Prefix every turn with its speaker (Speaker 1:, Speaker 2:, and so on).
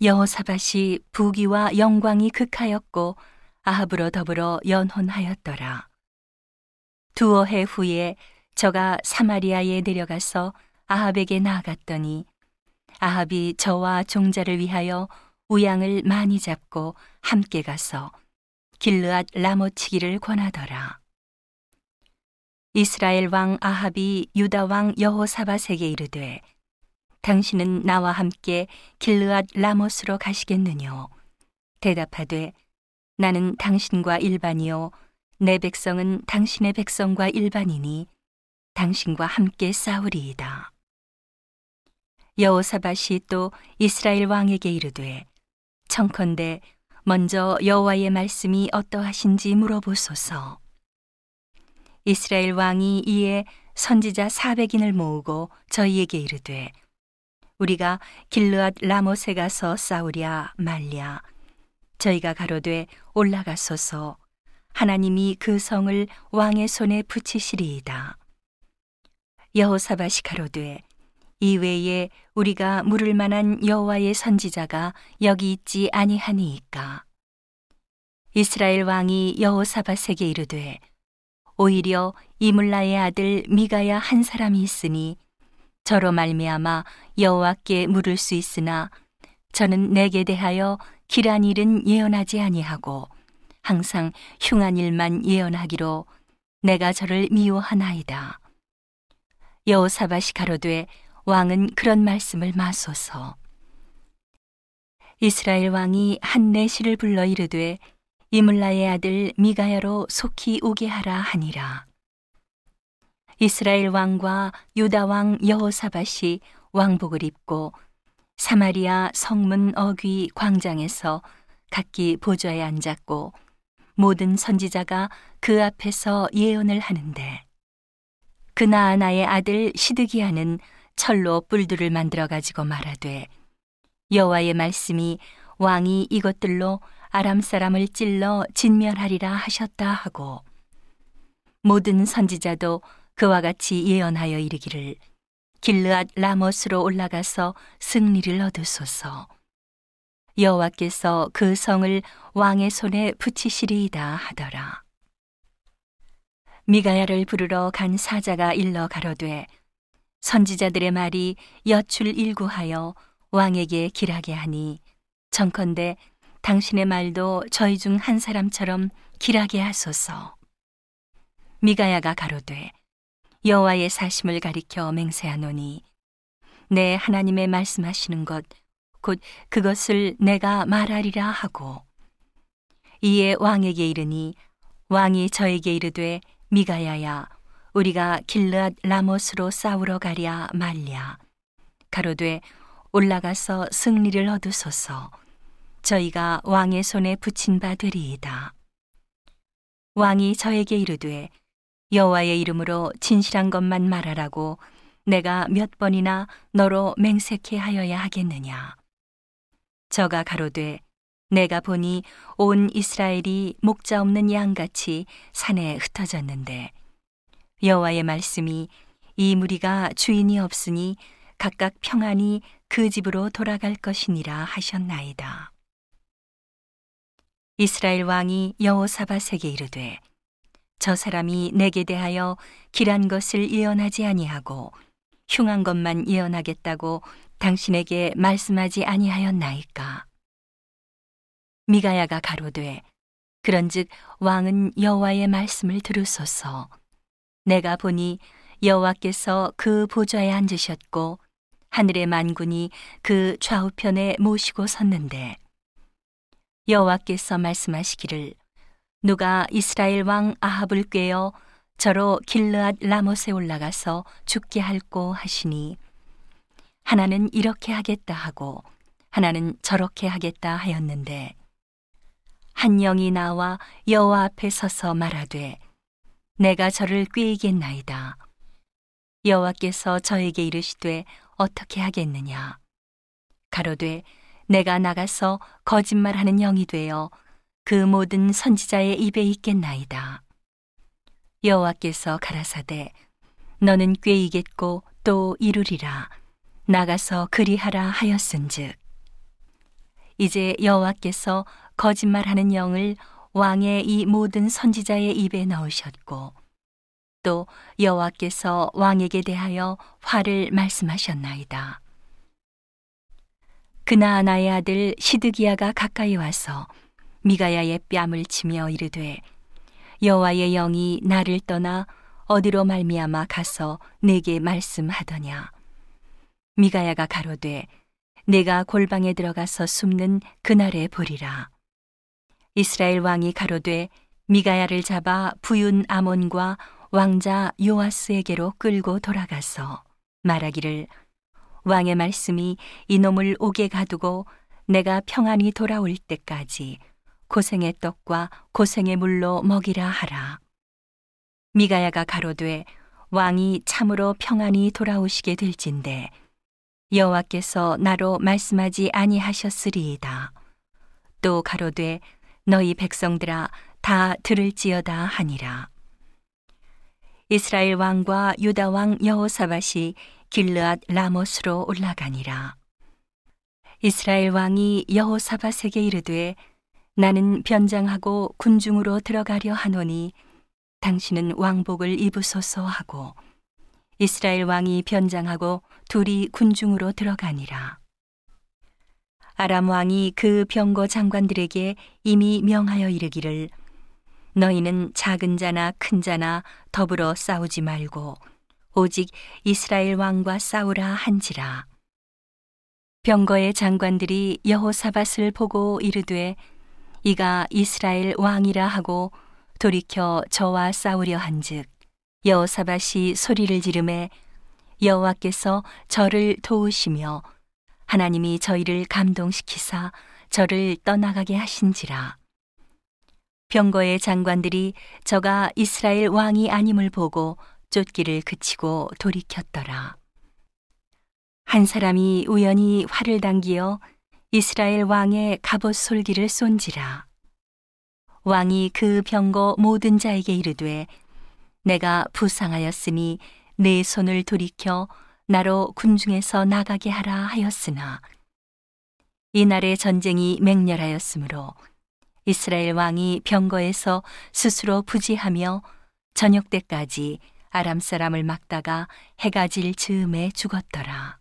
Speaker 1: 여호사밧이 부귀와 영광이 극하였고 아합으로 더불어 연혼하였더라. 두어 해 후에 저가 사마리아에 내려가서 아합에게 나아갔더니 아합이 저와 종자를 위하여 우양을 많이 잡고 함께 가서 길르앗 라모치기를 권하더라. 이스라엘 왕 아합이 유다 왕 여호사밧에게 이르되 당신은 나와 함께 길르앗 라모스로 가시겠느뇨 대답하되 나는 당신과 일반이요 내 백성은 당신의 백성과 일반이니 당신과 함께 싸우리이다. 여호사밧이 또 이스라엘 왕에게 이르되 청컨대 먼저 여호와의 말씀이 어떠하신지 물어보소서. 이스라엘 왕이 이에 선지자 400인을 모으고 저희에게 이르되 우리가 길르앗 라모세 가서 싸우랴 말랴. 저희가 가로되 올라가소서. 하나님이 그 성을 왕의 손에 붙이시리이다. 여호사밧이 가로되 이외에 우리가 물을 만한 여호와의 선지자가 여기 있지 아니하니이까? 이스라엘 왕이 여호사밧에게 이르되 오히려 이물라의 아들 미가야 한 사람이 있으니 저로 말미암아 여호와께 물을 수 있으나 저는 내게 대하여 길한 일은 예언하지 아니하고 항상 흉한 일만 예언하기로 내가 저를 미워하나이다. 여호사밧이 가로되 왕은 그런 말씀을 마소서. 이스라엘 왕이 한 내시를 불러 이르되 이물라의 아들 미가야로 속히 오게 하라 하니라. 이스라엘 왕과 유다 왕 여호사밧이 왕복을 입고 사마리아 성문 어귀 광장에서 각기 보좌에 앉았고 모든 선지자가 그 앞에서 예언을 하는데 그나아나의 아들 시드기야는 철로 뿔들을 만들어 가지고 말하되 여호와의 말씀이 왕이 이것들로 아람 사람을 찔러 진멸하리라 하셨다 하고 모든 선지자도 그와 같이 예언하여 이르기를 길르앗 라모스로 올라가서 승리를 얻으소서 여호와께서 그 성을 왕의 손에 붙이시리이다 하더라 미가야를 부르러 간 사자가 일러 가로되 선지자들의 말이 여출 일구하여 왕에게 길하게 하니 정컨대 당신의 말도 저희 중 한 사람처럼 길하게 하소서. 미가야가 가로되 여호와의 사심을 가리켜 맹세하노니 내 하나님의 말씀하시는 것 곧 그것을 내가 말하리라 하고 이에 왕에게 이르니 왕이 저에게 이르되 미가야야 우리가 길르앗 라모스로 싸우러 가랴 말랴. 가로되 올라가서 승리를 얻으소서. 저희가 왕의 손에 붙인 바 되리이다. 왕이 저에게 이르되 여호와의 이름으로 진실한 것만 말하라고 내가 몇 번이나 너로 맹세케 하여야 하겠느냐 저가 가로되 내가 보니 온 이스라엘이 목자 없는 양같이 산에 흩어졌는데 여호와의 말씀이 이 무리가 주인이 없으니 각각 평안히 그 집으로 돌아갈 것이니라 하셨나이다. 이스라엘 왕이 여호사밧에게 이르되 저 사람이 내게 대하여 길한 것을 예언하지 아니하고 흉한 것만 예언하겠다고 당신에게 말씀하지 아니하였나이까? 미가야가 가로되 그런즉 왕은 여호와의 말씀을 들으소서. 내가 보니 여호와께서 그 보좌에 앉으셨고 하늘의 만군이 그 좌우편에 모시고 섰는데 여호와께서 말씀하시기를 누가 이스라엘 왕 아합을 꾀어 저로 길르앗 라못에 올라가서 죽게 할고 하시니 하나는 이렇게 하겠다 하고 하나는 저렇게 하겠다 하였는데 한 영이 나와 여호와 앞에 서서 말하되 내가 저를 꾀이겠나이다. 여호와께서 저에게 이르시되 어떻게 하겠느냐? 가로되 내가 나가서 거짓말하는 영이 되어 그 모든 선지자의 입에 있겠나이다. 여호와께서 가라사대 너는 꾀이겠고 또 이루리라 나가서 그리하라 하였은즉 이제 여호와께서 거짓말하는 영을 왕의 이 모든 선지자의 입에 넣으셨고 또 여호와께서 왕에게 대하여 화를 말씀하셨나이다. 그나아나의 아들 시드기야가 가까이 와서 미가야의 뺨을 치며 이르되 여호와의 영이 나를 떠나 어디로 말미암아 가서 내게 말씀하더냐? 미가야가 가로되 내가 골방에 들어가서 숨는 그날에 보리라. 이스라엘 왕이 가로되 미가야를 잡아 부윤 아몬과 왕자 요아스에게로 끌고 돌아가서 말하기를 왕의 말씀이 이놈을 옥에 가두고 내가 평안히 돌아올 때까지 고생의 떡과 고생의 물로 먹이라 하라. 미가야가 가로되 왕이 참으로 평안히 돌아오시게 될진데 여호와께서 나로 말씀하지 아니하셨으리이다. 또 가로되 너희 백성들아 다 들을지어다 하니라. 이스라엘 왕과 유다 왕 여호사밧이 길르앗 라모스로 올라가니라. 이스라엘 왕이 여호사밧에게 이르되 나는 변장하고 군중으로 들어가려 하노니 당신은 왕복을 입으소서 하고 이스라엘 왕이 변장하고 둘이 군중으로 들어가니라. 아람 왕이 그 병거 장관들에게 이미 명하여 이르기를 너희는 작은 자나 큰 자나 더불어 싸우지 말고 오직 이스라엘 왕과 싸우라 한지라. 병거의 장관들이 여호사밧을 보고 이르되 이가 이스라엘 왕이라 하고 돌이켜 저와 싸우려 한즉 여호사밧이 소리를 지르매 여호와께서 저를 도우시며 하나님이 저희를 감동시키사 저를 떠나가게 하신지라. 병거의 장관들이 저가 이스라엘 왕이 아님을 보고 쫓기를 그치고 돌이켰더라. 한 사람이 우연히 활을 당기어 이스라엘 왕의 갑옷 솔기를 쏜지라. 왕이 그 병거 모든 자에게 이르되 내가 부상하였으니 내 손을 돌이켜 나로 군중에서 나가게 하라 하였으나 이날의 전쟁이 맹렬하였으므로 이스라엘 왕이 병거에서 스스로 부지하며 저녁 때까지 아람 사람을 막다가 해가 질 즈음에 죽었더라.